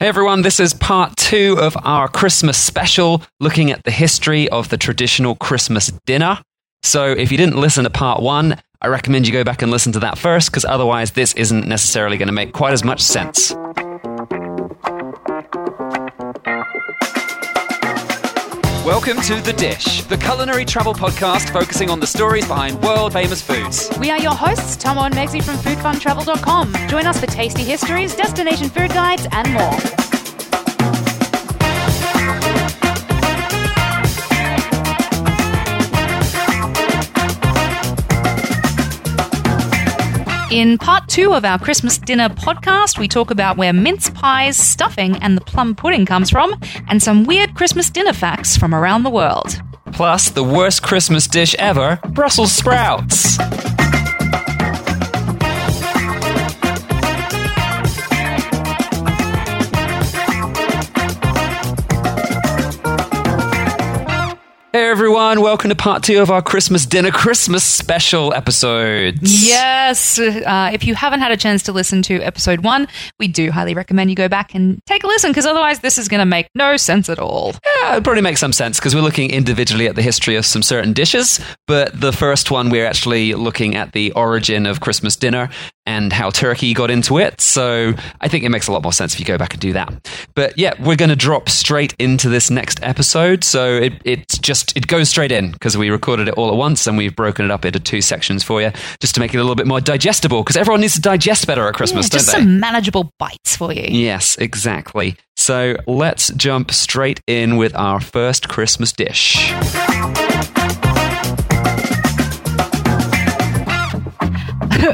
Hey everyone, this is part two of our Christmas special looking at the history of the traditional Christmas dinner. So if you didn't listen to part one, I recommend you go back and listen to that first because otherwise this isn't necessarily going to make quite as much sense. Welcome to The Dish, the culinary travel podcast focusing on the stories behind world famous foods. We are your hosts, Tomo and Megsy from foodfuntravel.com. Join us for tasty histories, destination food guides, and more. In part two of our Christmas dinner podcast, we talk about where mince pies, stuffing, and the plum pudding comes from, and some weird Christmas dinner facts from around the world. Plus, the worst Christmas dish ever Brussels sprouts. Hey everyone, welcome to part two of our Christmas dinner Christmas special episodes. Yes. Uh, if you haven't had a chance to listen to episode one, we do highly recommend you go back and take a listen because otherwise, this is going to make no sense at all. Yeah, it probably makes some sense because we're looking individually at the history of some certain dishes. But the first one, we're actually looking at the origin of Christmas dinner and how Turkey got into it. So I think it makes a lot more sense if you go back and do that. But yeah, we're going to drop straight into this next episode. So it, it's just, it goes straight in because we recorded it all at once and we've broken it up into two sections for you just to make it a little bit more digestible because everyone needs to digest better at Christmas, Yeah, don't just they? some manageable bites for you. Yes, exactly. So let's jump straight in with our first Christmas dish.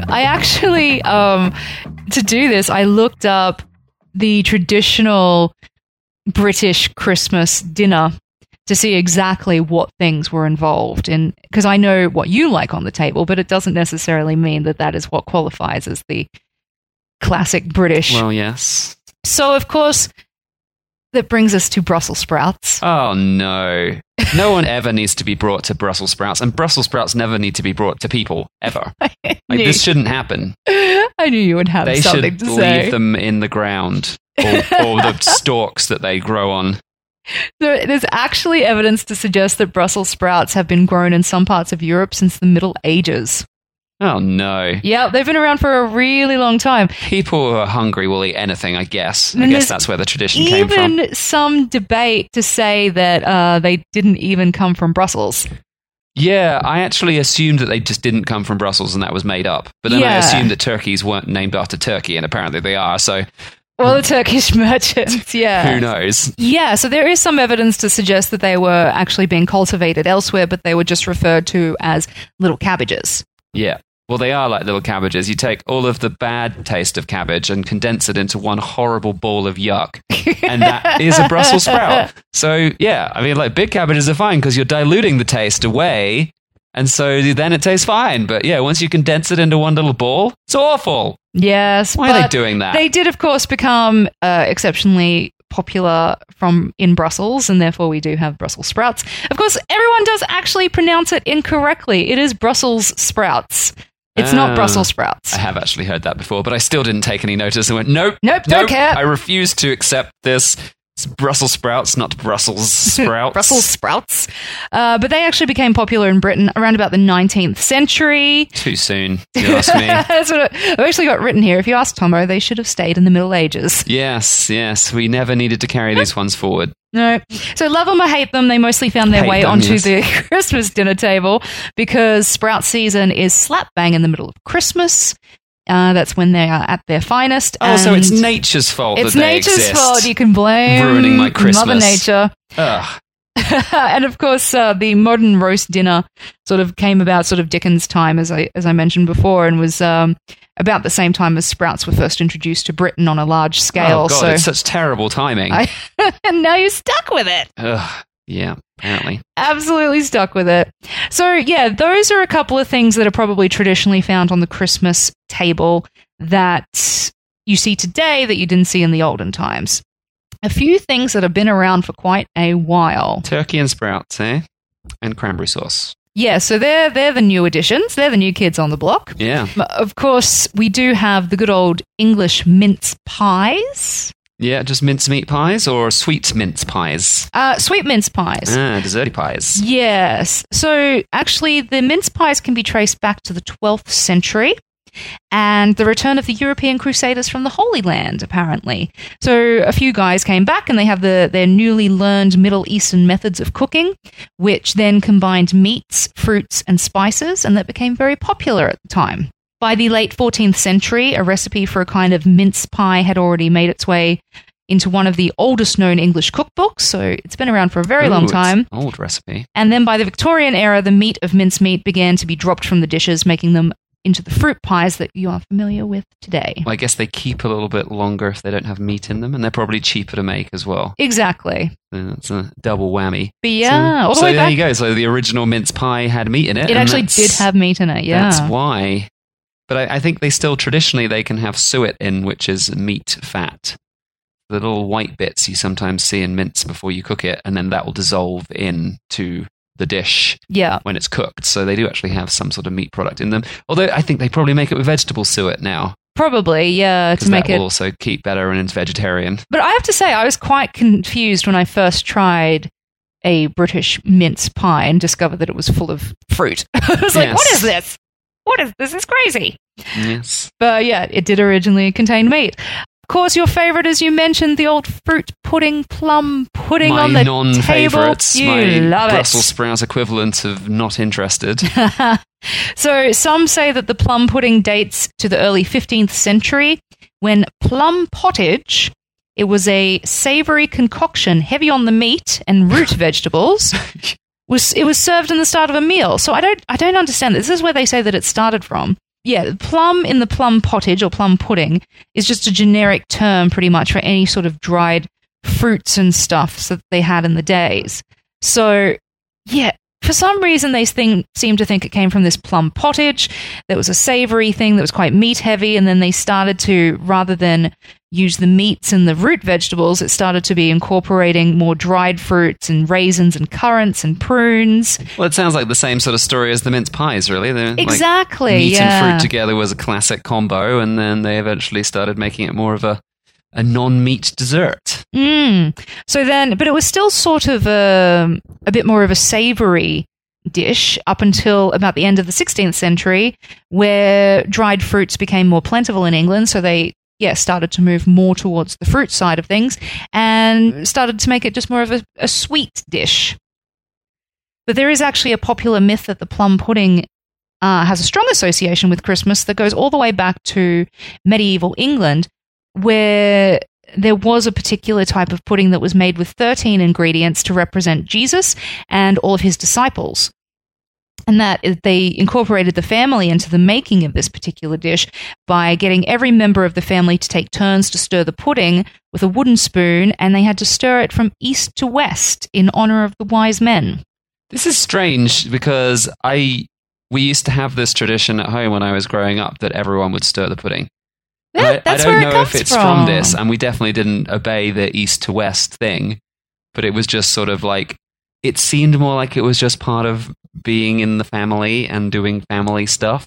I actually, um, to do this, I looked up the traditional British Christmas dinner to see exactly what things were involved in. Because I know what you like on the table, but it doesn't necessarily mean that that is what qualifies as the classic British. Well, yes. so, of course, that brings us to Brussels sprouts. Oh no. No one ever needs to be brought to Brussels sprouts, and Brussels sprouts never need to be brought to people ever. Like this shouldn't happen. I knew you would have They something should to leave say. them in the ground or, or the stalks that they grow on. There, there's actually evidence to suggest that Brussels sprouts have been grown in some parts of Europe since the Middle Ages. Oh no. Yeah, they've been around for a really long time. People who are hungry will eat anything, I guess. I And guess that's where the tradition came from. Even some debate to say that uh, they didn't even come from Brussels. Yeah, I actually assumed that they just didn't come from Brussels and that was made up. But then I assumed that turkeys weren't named after Turkey, and apparently they are. So Well, the Turkish merchants, yeah. who knows? Yeah, so there is some evidence to suggest that they were actually being cultivated elsewhere, but they were just referred to as little cabbages. Yeah. Well, they are like little cabbages. You take all of the bad taste of cabbage and condense it into one horrible ball of yuck. and that is a Brussels sprout. So, yeah, I mean, like big cabbages are fine because you're diluting the taste away. And so then it tastes fine. But yeah, once you condense it into one little ball, it's awful. Yes, Why are they doing that? They did, of course, become uh, exceptionally popular from in Brussels, and therefore we do have Brussels sprouts. Of course, everyone does actually pronounce it incorrectly. It is Brussels sprouts. It's Ah. not Brussels sprouts. I have actually heard that before, but I still didn't take any notice. I went, nope, Nope, don't nope, care. I refuse to accept this. Brussels sprouts, not Brussels sprouts. Brussels sprouts. Uh, but they actually became popular in Britain around about the 19th century. Too soon, you ask me. That's what I've actually got written here. If you ask Tomo, they should have stayed in the Middle Ages. yes, yes, we never needed to carry these ones forward. No. So love them or hate them, they mostly found their Hate way them, onto yes. the Christmas dinner table because sprout season is slap bang in the middle of Christmas. Uh, that's when they are at their finest. Oh, so it's nature's fault it's that they nature's exist. fault. You can blame Ruining my Christmas. Mother Nature. Ugh. and of course, uh, the modern roast dinner sort of came about sort of Dickens' time, as I as I mentioned before, and was um, about the same time as sprouts were first introduced to Britain on a large scale. Oh god, so it's such terrible timing. I, and now you're stuck with it. Ugh. Yeah, apparently. absolutely stuck with it. So, yeah, those are a couple of things that are probably traditionally found on the Christmas table that you see today that you didn't see in the olden times. A few things that have been around for quite a while. Turkey and sprouts, eh? And cranberry sauce. Yeah, so they're they're the new additions. They're the new kids on the block. Yeah. Of course, we do have the good old English mince pies. Yeah, just mincemeat pies or sweet mince pies? Uh, sweet mince pies. Ah, desserty pies. Yes. So actually, the mince pies can be traced back to the 12th century and the return of the European Crusaders from the Holy Land, apparently. So a few guys came back and they have the, their newly learned Middle Eastern methods of cooking, which then combined meats, fruits, and spices, and that became very popular at the time. By the late 14th century, a recipe for a kind of mince pie had already made its way into one of the oldest known English cookbooks, so it's been around for a very Ooh, long time. Old recipe. And then by the Victorian era, the meat of mincemeat began to be dropped from the dishes, making them into the fruit pies that you are familiar with today. Well, I guess they keep a little bit longer if they don't have meat in them, and they're probably cheaper to make as well. Exactly. That's a double whammy. But yeah, so, all the so way there back, you go. So the original mince pie had meat in it. it actually did have meat in it. Yeah. That's why. But I, I think they still traditionally they can have suet in, which is meat fat. The little white bits you sometimes see in mince before you cook it, and then that will dissolve into the dish yeah. when it's cooked. So they do actually have some sort of meat product in them. Although I think they probably make it with vegetable suet now, Probably, yeah, to make that it will also keep better and it's vegetarian. But I have to say, I was quite confused when I first tried a British mince pie and discovered that it was full of fruit. I was like, what is this? What is this? Is crazy. Yes. But yeah, it did originally contain meat. Of course, your favorite, as you mentioned, the old fruit pudding, plum pudding my on the non-favorites, table. my You love Brussels it. sprout equivalent of not interested. so some say that the plum pudding dates to the early 15th century when plum pottage it was a savory concoction heavy on the meat and root vegetables was it was served in the start of a meal. So i don't i don't understand. This is where they say that it started from. Yeah plum in the plum pottage or plum pudding is just a generic term pretty much for any sort of dried fruits and stuff that they had in the days. So yeah for some reason they think, seem to think it came from this plum pottage that was a savory thing that was quite meat heavy and then they started to rather than use the meats and the root vegetables it started to be incorporating more dried fruits and raisins and currants and prunes Well, it sounds like the same sort of story as the mince pies, really. They're like exactly meat yeah. and fruit together was a classic combo, and then they eventually started making it more of a, a non-meat dessert. Mm. So then, but it was still sort of a, a bit more of a savory dish up until about the end of the 16th century, where dried fruits became more plentiful in England. So they, yeah, started to move more towards the fruit side of things and started to make it just more of a, a sweet dish. But there is actually a popular myth that the plum pudding uh, has a strong association with Christmas that goes all the way back to medieval England, where there was a particular type of pudding that was made with 13 ingredients to represent Jesus and all of his disciples. And that they incorporated the family into the making of this particular dish by getting every member of the family to take turns to stir the pudding with a wooden spoon, and they had to stir it from east to west in honor of the wise men. This is strange because I we used to have this tradition at home when I was growing up that everyone would stir the pudding. Yeah, I, that's I don't where know it comes if it's from. this, and we definitely didn't obey the east to west thing, but it was just sort of like it seemed more like it was just part of being in the family and doing family stuff.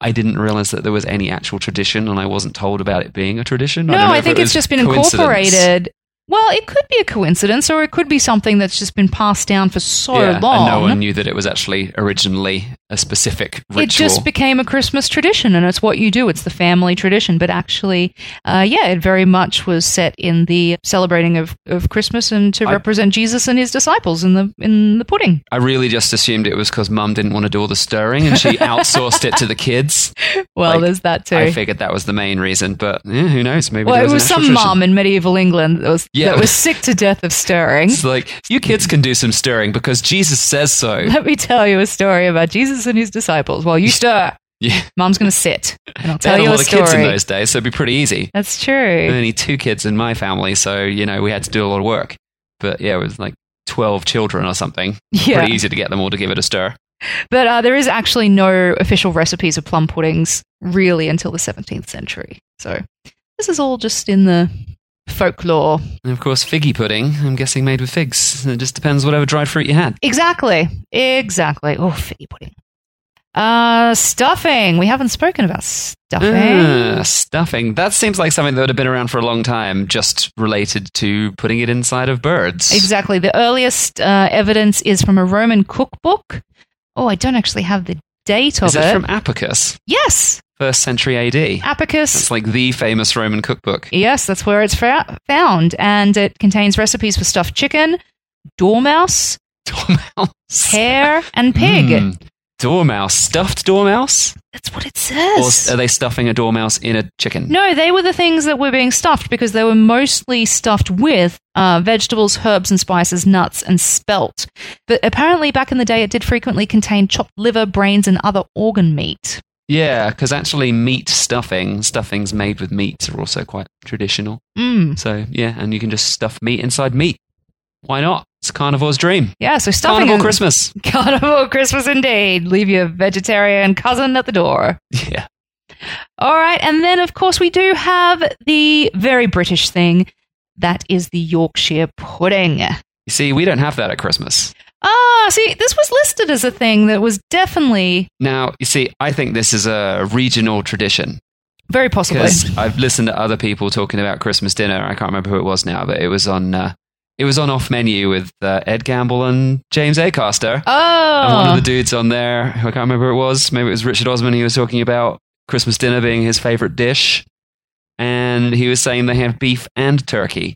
I didn't realize that there was any actual tradition, and I wasn't told about it being a tradition. No, I, I think it it's just been incorporated. Well, it could be a coincidence, or it could be something that's just been passed down for so yeah, long. and no one knew that it was actually originally a specific ritual. It just became a Christmas tradition, and it's what you do. It's the family tradition. But actually, uh, yeah, it very much was set in the celebrating of, of Christmas and to I- represent Jesus and his disciples in the in the pudding. I really just assumed it was because mum didn't want to do all the stirring and she outsourced it to the kids. Well, Like, there's that too. I figured that was the main reason, but yeah, who knows? Maybe well, there it was, was some tradition. mom in medieval England that was Yeah. that was sick to death of stirring. It's like you kids can do some stirring because Jesus says so. Let me tell you a story about Jesus and his disciples. While you stir, Yeah, Mom's going to sit, and I'll tell had a you lot a of kids in those days, so it'd be pretty easy. That's true. Only two kids in my family, so you know we had to do a lot of work. But yeah, it was like twelve children or something. Yeah. Pretty easy to get them all to give it a stir. But uh, there is actually no official recipes of plum puddings really until the 17th century. So this is all just in the folklore. And of course, figgy pudding. I'm guessing made with figs. It just depends whatever dried fruit you had. Exactly. Exactly. Oh, figgy pudding. Uh, stuffing. We haven't spoken about stuffing. Ah, stuffing. That seems like something that would have been around for a long time, just related to putting it inside of birds. Exactly. The earliest uh, evidence is from a Roman cookbook. Oh, I don't actually have the date of Is it from Apicius, yes, first century AD? Apicius. That's like the famous Roman cookbook. Yes, that's where it's found, and it contains recipes for stuffed chicken, dormouse, Dormouse. hare, and pig. Mm. Dormouse. Stuffed dormouse? That's what it says. s- are they stuffing a dormouse in a chicken? No, they were the things that were being stuffed because they were mostly stuffed with uh, vegetables, herbs and spices, nuts, and spelt. But apparently, back in the day, it did frequently contain chopped liver, brains, and other organ meat. Yeah, because actually meat stuffing, stuffings made with meats are also quite traditional. Mm. So, yeah, and you can just stuff meat inside meat. Why not? It's carnivore's dream. Yeah, so stuffing Carnival Christmas. Carnival Christmas indeed. Leave your vegetarian cousin at the door. Yeah. All right, and then of course we do have the very British thing that is the Yorkshire pudding. You see, we don't have that at Christmas. Ah, see, this was listed as a thing that was definitely Now, you see, I think this is a regional tradition very possibly. I've listened to other people talking about Christmas dinner. I can't remember who it was now, but it was on uh, it was on off menu with uh, Ed Gamble and James Acaster. Oh, And one of the dudes on there, who I can't remember who it was, maybe it was Richard Osman, he was talking about Christmas dinner being his favorite dish. And he was saying they have beef and turkey.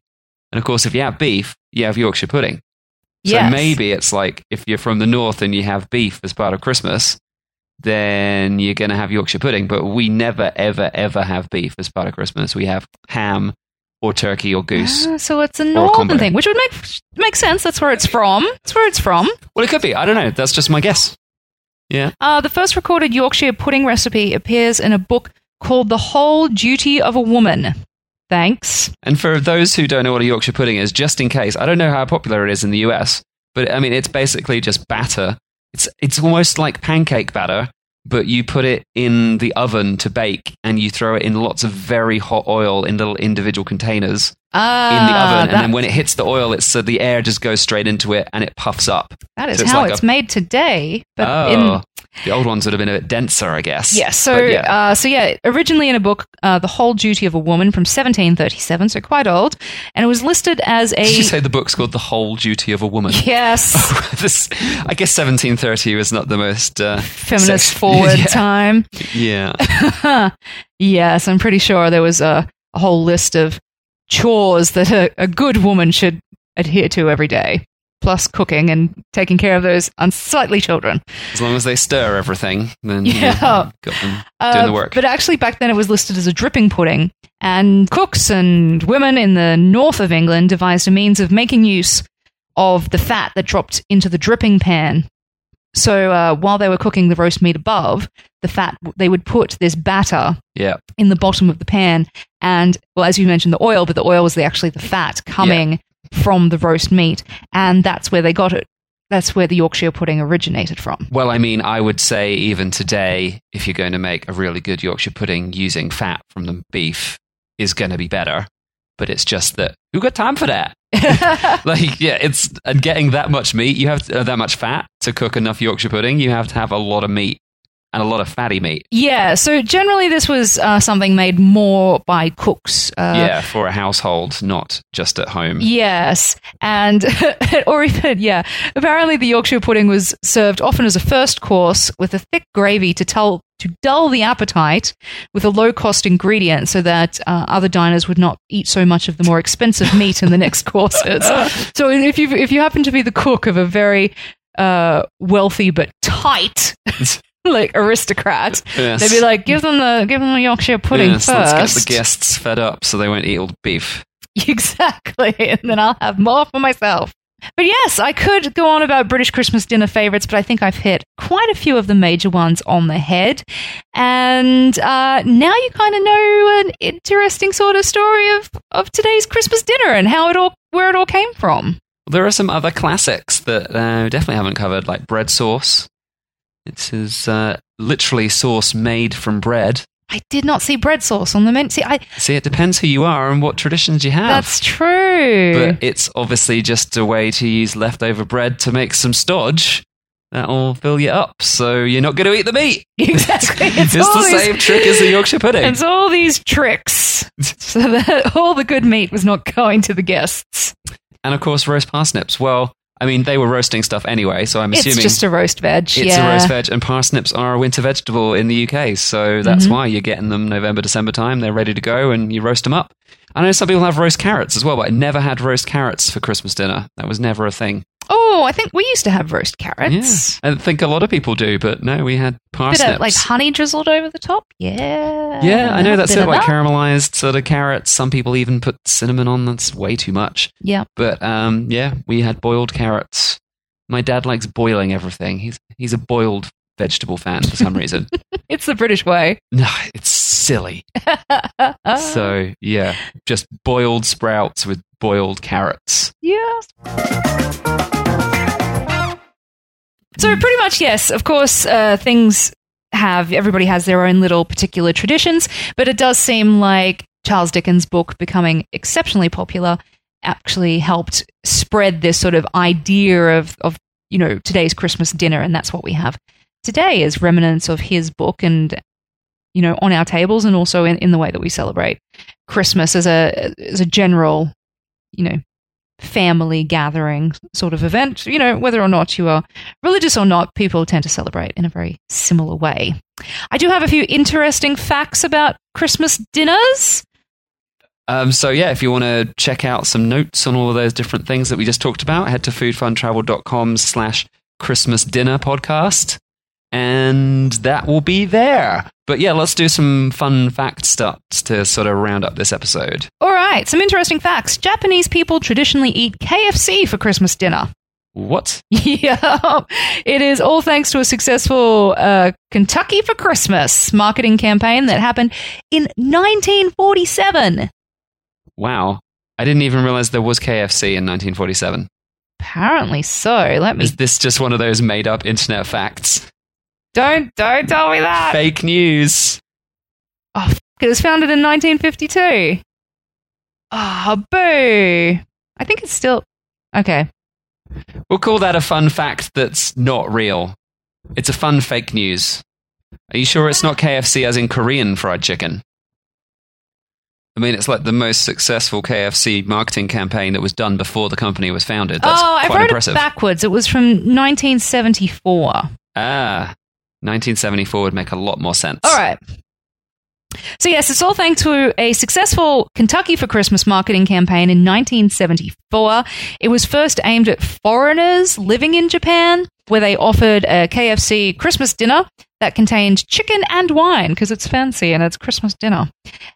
And of course, if you have beef, you have Yorkshire pudding. So Yes. maybe it's like if you're from the north and you have beef as part of Christmas, then you're going to have Yorkshire pudding. But we never, ever, ever have beef as part of Christmas. We have ham or turkey or goose. Ah, so it's a northern thing, which would make make sense. That's where it's from. That's where it's from. Well, it could be. I don't know. That's just my guess. Yeah. Uh, the first recorded Yorkshire pudding recipe appears in a book called The Whole Duty of a Woman. Thanks. And for those who don't know what a Yorkshire pudding is, just in case, I don't know how popular it is in the US, but I mean, it's basically just batter. It's, it's almost like pancake batter, but you put it in the oven to bake and you throw it in lots of very hot oil in little individual containers Ah, in the oven. And then when it hits the oil, it's so the air just goes straight into it and it puffs up. that is so it's how like it's a- made today. But oh, in the old ones would have been a bit denser, I guess. Yeah, so But yeah. Uh, so yeah, originally in a book, uh, The Whole Duty of a Woman from 1737, so quite old, and it was listed as a Did you say the book's called The Whole Duty of a Woman? yes, this, I guess 1730 was not the most uh, feminist sex- forward yeah. time. Yeah. yes, I'm pretty sure there was a, a whole list of chores that a, a good woman should adhere to every day, plus cooking and taking care of those unsightly children. As long as they stir everything, then Yeah. yeah, got them Uh, doing the work. But actually, back then it was listed as a dripping pudding, and cooks and women in the north of England devised a means of making use of the fat that dropped into the dripping pan. So uh, while they were cooking the roast meat above, the fat they would put this batter yeah. in the bottom of the pan, and well, as you mentioned, the oil, but the oil was the, actually the fat coming from the roast meat, and that's where they got it. That's where the Yorkshire pudding originated from. Well, I mean, I would say even today, if you're going to make a really good Yorkshire pudding using fat from the beef, is going to be better. But it's just that who got time for that? like, yeah, it's and getting that much meat, you have uh, that much fat to cook enough Yorkshire pudding. You have to have a lot of meat and a lot of fatty meat. Yeah, so generally this was uh, something made more by cooks. Uh, yeah, for a household, not just at home. Yes, and or even yeah. Apparently, the Yorkshire pudding was served often as a first course with a thick gravy to tell to dull the appetite with a low cost ingredient, so that uh, other diners would not eat so much of the more expensive meat in the next courses. So if you if you happen to be the cook of a very uh, wealthy but tight. Like aristocrat, Yes. they'd be like, "Give them the, give them the Yorkshire pudding yes, first. Let's get the guests fed up so they won't eat all the beef. Exactly. And then I'll have more for myself. But yes, I could go on about British Christmas dinner favorites, but I think I've hit quite a few of the major ones on the head. And uh, now you kind of know an interesting sort of story of, of today's Christmas dinner and how it all, where it all came from. There are some other classics that uh, definitely haven't covered, like bread sauce. It is uh, literally sauce made from bread. I did not see bread sauce on the menu. See, I, See, it depends who you are and what traditions you have. that's true. but it's obviously just a way to use leftover bread to make some stodge. that'll fill you up. So you're not going to eat the meat. Exactly. It's, It's, the these- same trick as the Yorkshire pudding. It's all these tricks so that all the good meat was not going to the guests. And of course, roast parsnips. Well, I mean, they were roasting stuff anyway, so I'm assuming It's just a roast veg. it's yeah. a roast veg, and parsnips are a winter vegetable in the UK, so that's Mhm. why you're getting them November, December time. They're ready to go, and you roast them up. I know some people have roast carrots as well, but I never had roast carrots for Christmas dinner. That was never a thing. Oh, I think we used to have roast carrots. Yeah, I think a lot of people do, but no, we had parsnips. Bit of like honey drizzled over the top. Yeah. yeah, I know that's it, of like that. caramelized sort of carrots. Some people even put cinnamon on. That's way too much. Yeah. But um, yeah, we had boiled carrots. My dad likes boiling everything. He's he's a boiled vegetable fan for some reason. It's the British way. no, it's silly. So yeah, just boiled sprouts with boiled carrots. Yes. So pretty much yes. Of course, uh, things have everybody has their own little particular traditions, but it does seem like Charles Dickens' book becoming exceptionally popular actually helped spread this sort of idea of of you know today's Christmas dinner, and that's what we have today as remnants of his book and you know on our tables and also in, in the way that we celebrate Christmas as a as a general you know family gathering sort of event. You know, whether or not you are religious or not, people tend to celebrate in a very similar way. I do have a few interesting facts about Christmas dinners. Um, so yeah, if you want to check out some notes on all of those different things that we just talked about, head to foodfuntravel.com slash Christmas dinner podcast. And that will be there. But yeah, let's do some fun fact stuff to sort of round up this episode. All right, some interesting facts. Japanese people traditionally eat KFC for Christmas dinner. What? Yeah, it is all thanks to a successful uh, Kentucky for Christmas marketing campaign that happened in 1947. Wow. I didn't even realize there was KFC in 1947. Apparently so. Let me Is this just one of those made up internet facts? Don't don't tell me that. Fake news. Oh, f- it was founded in 1952. Ah, boo. I think it's still okay. We'll call that a fun fact that's not real. It's a fun fake news. Are you sure it's not KFC as in Korean fried chicken? I mean, it's like the most successful KFC marketing campaign that was done before the company was founded. That's oh, I wrote impressive. it backwards. It was from 1974. ah, 1974 would make a lot more sense. All right. So, yes, it's all thanks to a successful Kentucky for Christmas marketing campaign in 1974. It was first aimed at foreigners living in Japan, where they offered a KFC Christmas dinner that contained chicken and wine because it's fancy and it's Christmas dinner.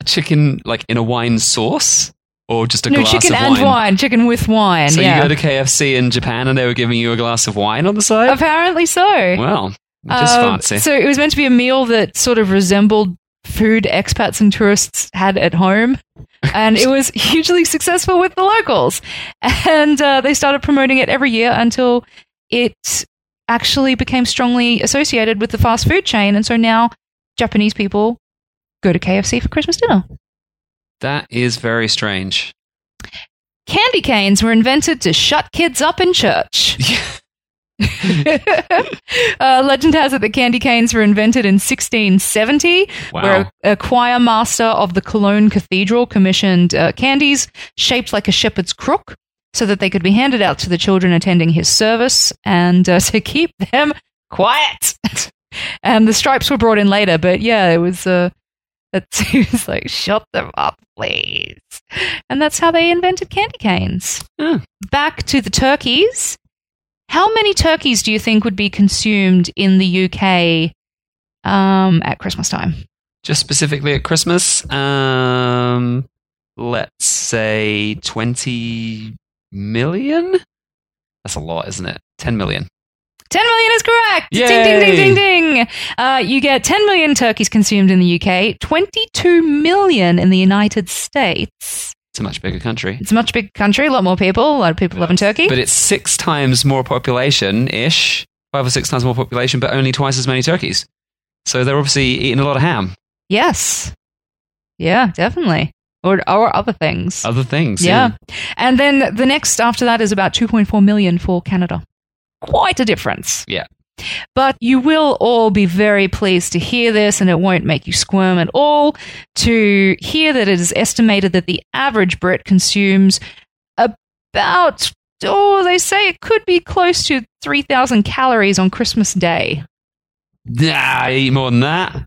Chicken, like in a wine sauce? Or just a no, glass chicken of and wine? chicken with wine. So yeah. you go to KFC in Japan and they were giving you a glass of wine on the side? Apparently so. Well, just Um, fancy. So it was meant to be a meal that sort of resembled food expats and tourists had at home. And it was hugely successful with the locals. And uh, they started promoting it every year until it actually became strongly associated with the fast food chain. And so now Japanese people go to KFC for Christmas dinner. that is very strange. Candy canes were invented to shut kids up in church. uh, legend has it that candy canes were invented in 1670, Wow. where a, a choir master of the Cologne Cathedral commissioned uh, candies shaped like a shepherd's crook so that they could be handed out to the children attending his service and uh, to keep them quiet. and the stripes were brought in later, but yeah, it was. Uh, it was like, shut them up, please. And that's how they invented candy canes. Hmm. Back to the turkeys. How many turkeys do you think would be consumed in the UK um, at Christmas time? Just specifically at Christmas, um, let's say 20 million? That's a lot, isn't it? 10 million. 10 million is correct. Yay! Ding, ding, ding, ding, ding. Uh, you get 10 million turkeys consumed in the UK, 22 million in the United States. It's a much bigger country. It's a much bigger country, a lot more people, a lot of people live in turkey. But it's six times more population ish, five or six times more population, but only twice as many turkeys. So they're obviously eating a lot of ham. yes. Yeah, definitely. Or, or other things. Other things. yeah. And then the next after that is about 2.4 million for Canada. Quite a difference. Yeah. But you will all be very pleased to hear this, and it won't make you squirm at all to hear that it is estimated that the average Brit consumes about, oh, they say it could be close to 3,000 calories on Christmas Day. Nah, I eat more than that.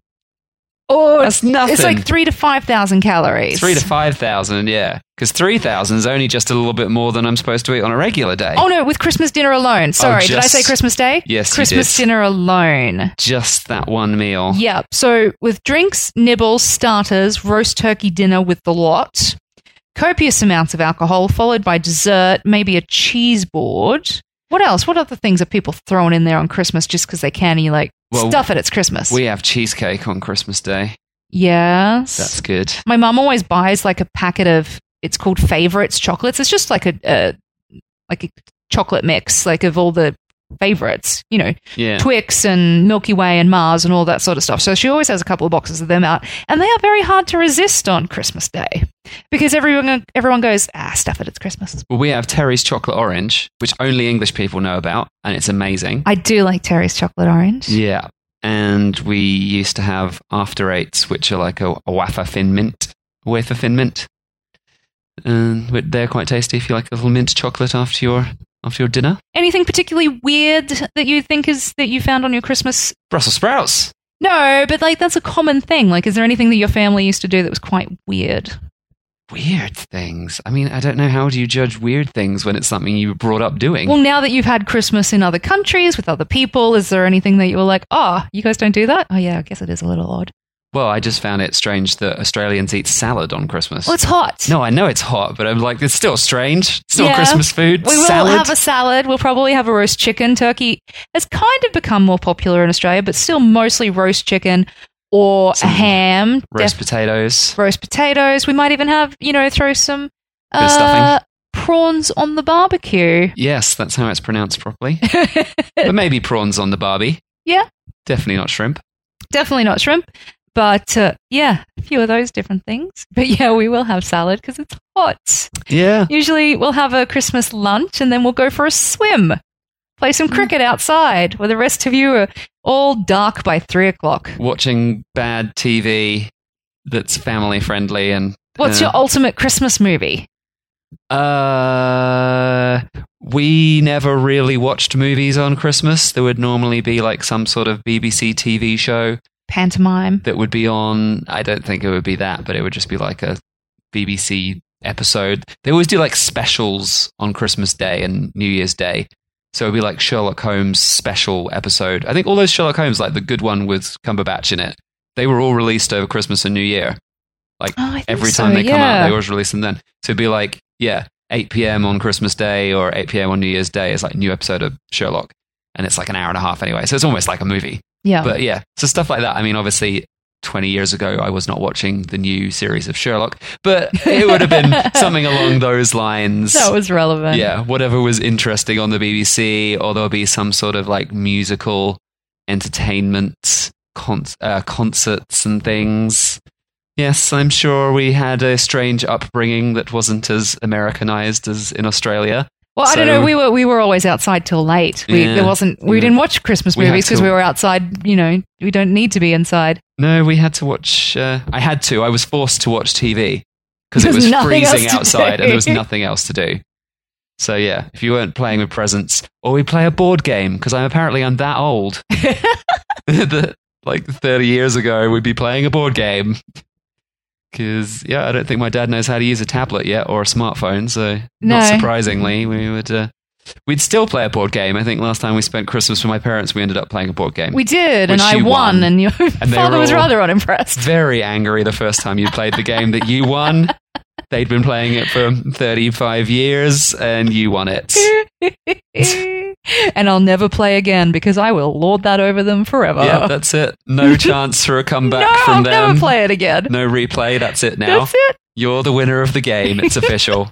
Oh, That's nothing. It's like three to 5,000 calories. Three to five thousand, yeah. Because three thousand is only just a little bit more than I'm supposed to eat on a regular day. Oh, no, with Christmas dinner alone. Oh, Sorry, did I say Christmas Day? Yes, Christmas dinner alone. Just that one meal. Yeah. So with drinks, nibbles, starters, roast turkey dinner with the lot, copious amounts of alcohol, followed by dessert, maybe a cheese board. What else? What other things are people throwing in there on Christmas just because they can? And you like Well, stuff it. It's Christmas. We have cheesecake on Christmas Day. yes. That's good. My mum always buys like a packet of. It's called favorites chocolates. It's just like a, a like a chocolate mix, like of all the favorites. You know, Yeah. Twix and Milky Way and Mars and all that sort of stuff. So she always has a couple of boxes of them out, and they are very hard to resist on Christmas Day because everyone everyone goes ah stuff it. It's Christmas. Well, we have Terry's chocolate orange, which only English people know about, and it's amazing. I do like Terry's chocolate orange. Yeah. And we used to have after eights, which are like a, a wafer thin mint, wafer thin mint. And they're quite tasty if you like a little mint chocolate after your after your dinner. Anything particularly weird that you think is that you found on your Christmas? Brussels sprouts. No, but like that's a common thing. Like, is there anything that your family used to do that was quite weird? Weird things. I mean, I don't know how do you judge weird things when it's something you were brought up doing. Well, now that you've had Christmas in other countries with other people, is there anything that you were like, oh, you guys don't do that? Oh, yeah, I guess it is a little odd. Well, I just found it strange that Australians eat salad on Christmas. Well, it's hot. no, I know it's hot, but I'm like, it's still strange. It's not Yeah. Christmas food. We will salad. have a salad. We'll probably have a roast chicken. Turkey has kind of become more popular in Australia, but still mostly roast chicken or Some a ham, roast def- potatoes. roast potatoes. We might even have, you know, throw some uh, prawns on the barbecue. Yes, that's how it's pronounced properly. but maybe prawns on the barbie. Yeah. Definitely not shrimp. Definitely not shrimp. But uh, yeah, a few of those different things. But yeah, we will have salad because it's hot. Yeah. Usually we'll have a Christmas lunch and then we'll go for a swim, play some cricket outside where the rest of you are all dark by three o'clock. Watching bad TV that's family friendly and. What's uh, your ultimate Christmas movie? Uh, we never really watched movies on Christmas. There would normally be like some sort of BBC TV show Pantomime. that would be on. I don't think it would be that, but it would just be like a BBC episode. They always do like specials on Christmas Day and New Year's Day. So it'd be like Sherlock Holmes special episode. I think all those Sherlock Holmes, like the good one with Cumberbatch in it, they were all released over Christmas and New Year. Like Oh, every so, time they come out, they always release them then. So it'd be like, yeah, 8 p.m. on Christmas Day or 8 p.m. on New Year's Day is like a new episode of Sherlock. And it's like an hour and a half anyway. So it's almost like a movie. Yeah. But yeah, so stuff like that. I mean, obviously, 20 years ago, I was not watching the new series of Sherlock, but it would have been something along those lines. that was relevant. yeah, whatever was interesting on the BBC, or there'll be some sort of like musical entertainment con- uh, concerts and things. Yes, I'm sure we had a strange upbringing that wasn't as Americanized as in Australia. Well, I don't know. We were we were always outside till late. We, Yeah. there wasn't. We Yeah. didn't watch Christmas We movies because we were outside. You know, we don't need to be inside. No, we had to watch. Uh, I had to. I was forced to watch TV because it was freezing outside do. and there was nothing else to do. So yeah, if you weren't playing with presents, or we play a board game because I'm apparently I'm that old. that like 30 years ago, we'd be playing a board game. Because yeah, I don't think my dad knows how to use a tablet yet or a smartphone. So No. not surprisingly, we would. Uh, We'd still play a board game. I think last time we spent Christmas with my parents, we ended up playing a board game. We did, and I won, won. and your they father was rather unimpressed. very angry the first time you played the game that you won. They'd been playing it for 35 years and you won it. and I'll never play again because I will lord that over them forever. Yeah, that's it. No chance for a comeback no, I'll from them. never play it again. No replay. That's it now. That's it. You're the winner of the game. It's official.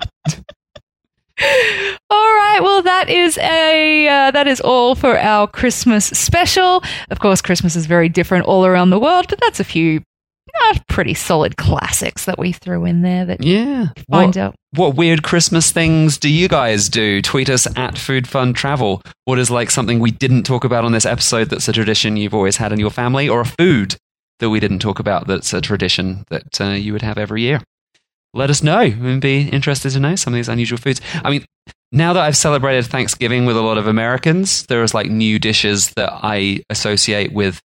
All right. Well, that is a uh, that is all for our Christmas special. Of course, Christmas is very different all around the world, but that's a few uh, pretty solid classics that we threw in there that Yeah. find What, out. what weird Christmas things do you guys do? Tweet us at Food Fun Travel. What is like something we didn't talk about on this episode that's a tradition you've always had in your family, or a food that we didn't talk about that's a tradition that uh, you would have every year? Let us know. We'd be interested to know some of these unusual foods. I mean, now that I've celebrated Thanksgiving with a lot of Americans, there is like new dishes that I associate with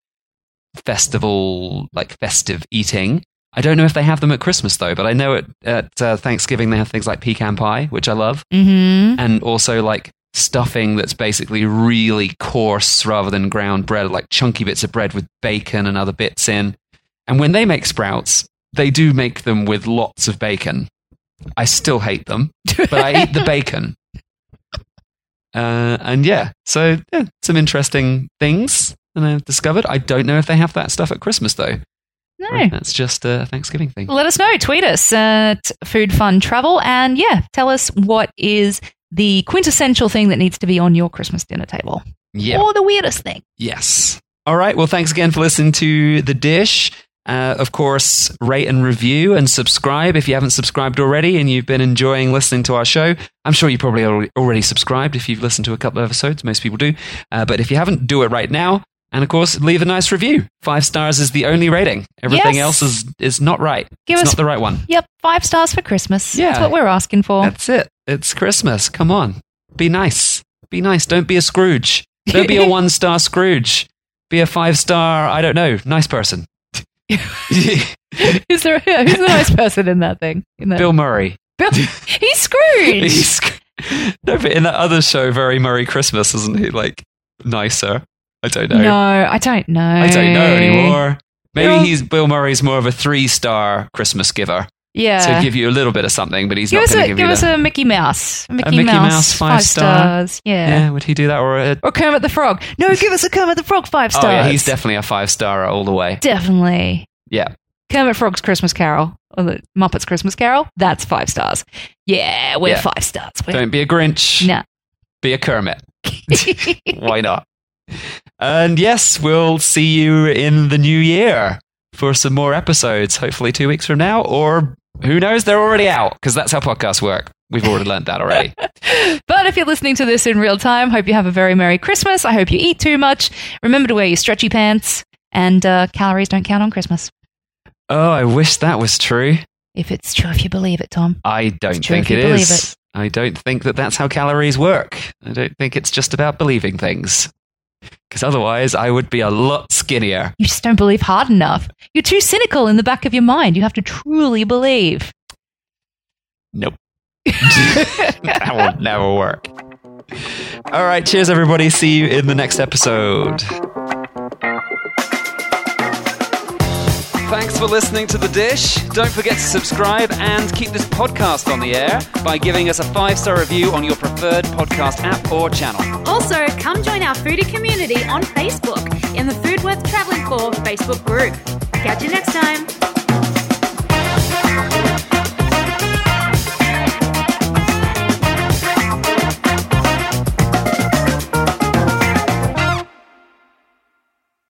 festival, like festive eating. I don't know if they have them at Christmas though, but I know at, at uh, Thanksgiving they have things like pecan pie, which I love, Mm-hmm. and also like stuffing that's basically really coarse rather than ground bread, like chunky bits of bread with bacon and other bits in. And when they make sprouts, they do make them with lots of bacon. I still hate them, but I eat the bacon. Uh, and yeah, so yeah, some interesting things that I've discovered. I don't know if they have that stuff at Christmas though. No. That's just a Thanksgiving thing. Let us know. Tweet us at Food Fun Travel. And yeah, tell us what is the quintessential thing that needs to be on your Christmas dinner table. Yeah. Or the weirdest thing. Yes. All right. Well, thanks again for listening to The Dish. Uh, of course, rate and review and subscribe if you haven't subscribed already and you've been enjoying listening to our show. I'm sure you probably already- already subscribed if you've listened to a couple of episodes. Most people do. Uh, but if you haven't, do it right now. And of course, leave a nice review. Five stars is the only rating. Everything Yes. else is, is not right. Give it's us- not the right one. Yep, five stars for Christmas. Yeah. That's what we're asking for. That's it. It's Christmas. Come on. Be nice. Be nice. Don't be a Scrooge. Don't be a one star Scrooge. Be a five star, I don't know, nice person. Is there who's the nice person in that thing? In that Bill Murray. Bill- he's Scrooge. He's, no, but in that other show, Very Merry Christmas, isn't he like nicer? I don't know. no, I don't know. I don't know anymore. Maybe he's Bill Murray's more of a three star Christmas giver. Yeah. To give you a little bit of something, but he's give not going a to give give you us the, a Mickey Mouse. A Mickey, Mickey Mouse five star. stars. Yeah. yeah. Would he do that or a, Or Kermit the Frog. No, give us a Kermit the Frog five stars. Oh yeah, he's definitely a five star all the way. definitely Yeah. Kermit Frog's Christmas Carol or the Muppets Christmas Carol. That's five stars. Yeah, we're Yeah. five stars. We're, Don't be a Grinch. Nah. Be a Kermit. Why not? And yes, we'll see you in the new year for some more episodes, hopefully two weeks from now, or who knows, they're already out because that's how podcasts work. We've already learned that already. But if you're listening to this in real time, hope you have a very Merry Christmas. I hope you eat too much. Remember to wear your stretchy pants, and uh, calories don't count on Christmas. oh, I wish that was true. If it's true, if you believe it, Tom. I don't think it is. I don't think that that's how calories work. I don't think it's just about believing things. Because otherwise, I would be a lot skinnier. You just don't believe hard enough. You're too cynical in the back of your mind. You have to truly believe. Nope. that will never work. All right, cheers, everybody. See you in the next episode. Thanks for listening to The Dish. Don't forget to subscribe and keep this podcast on the air by giving us a five star review on your preferred podcast app or channel. Also, come join our foodie community on Facebook in the Food Worth Traveling For Facebook group. Catch you next time.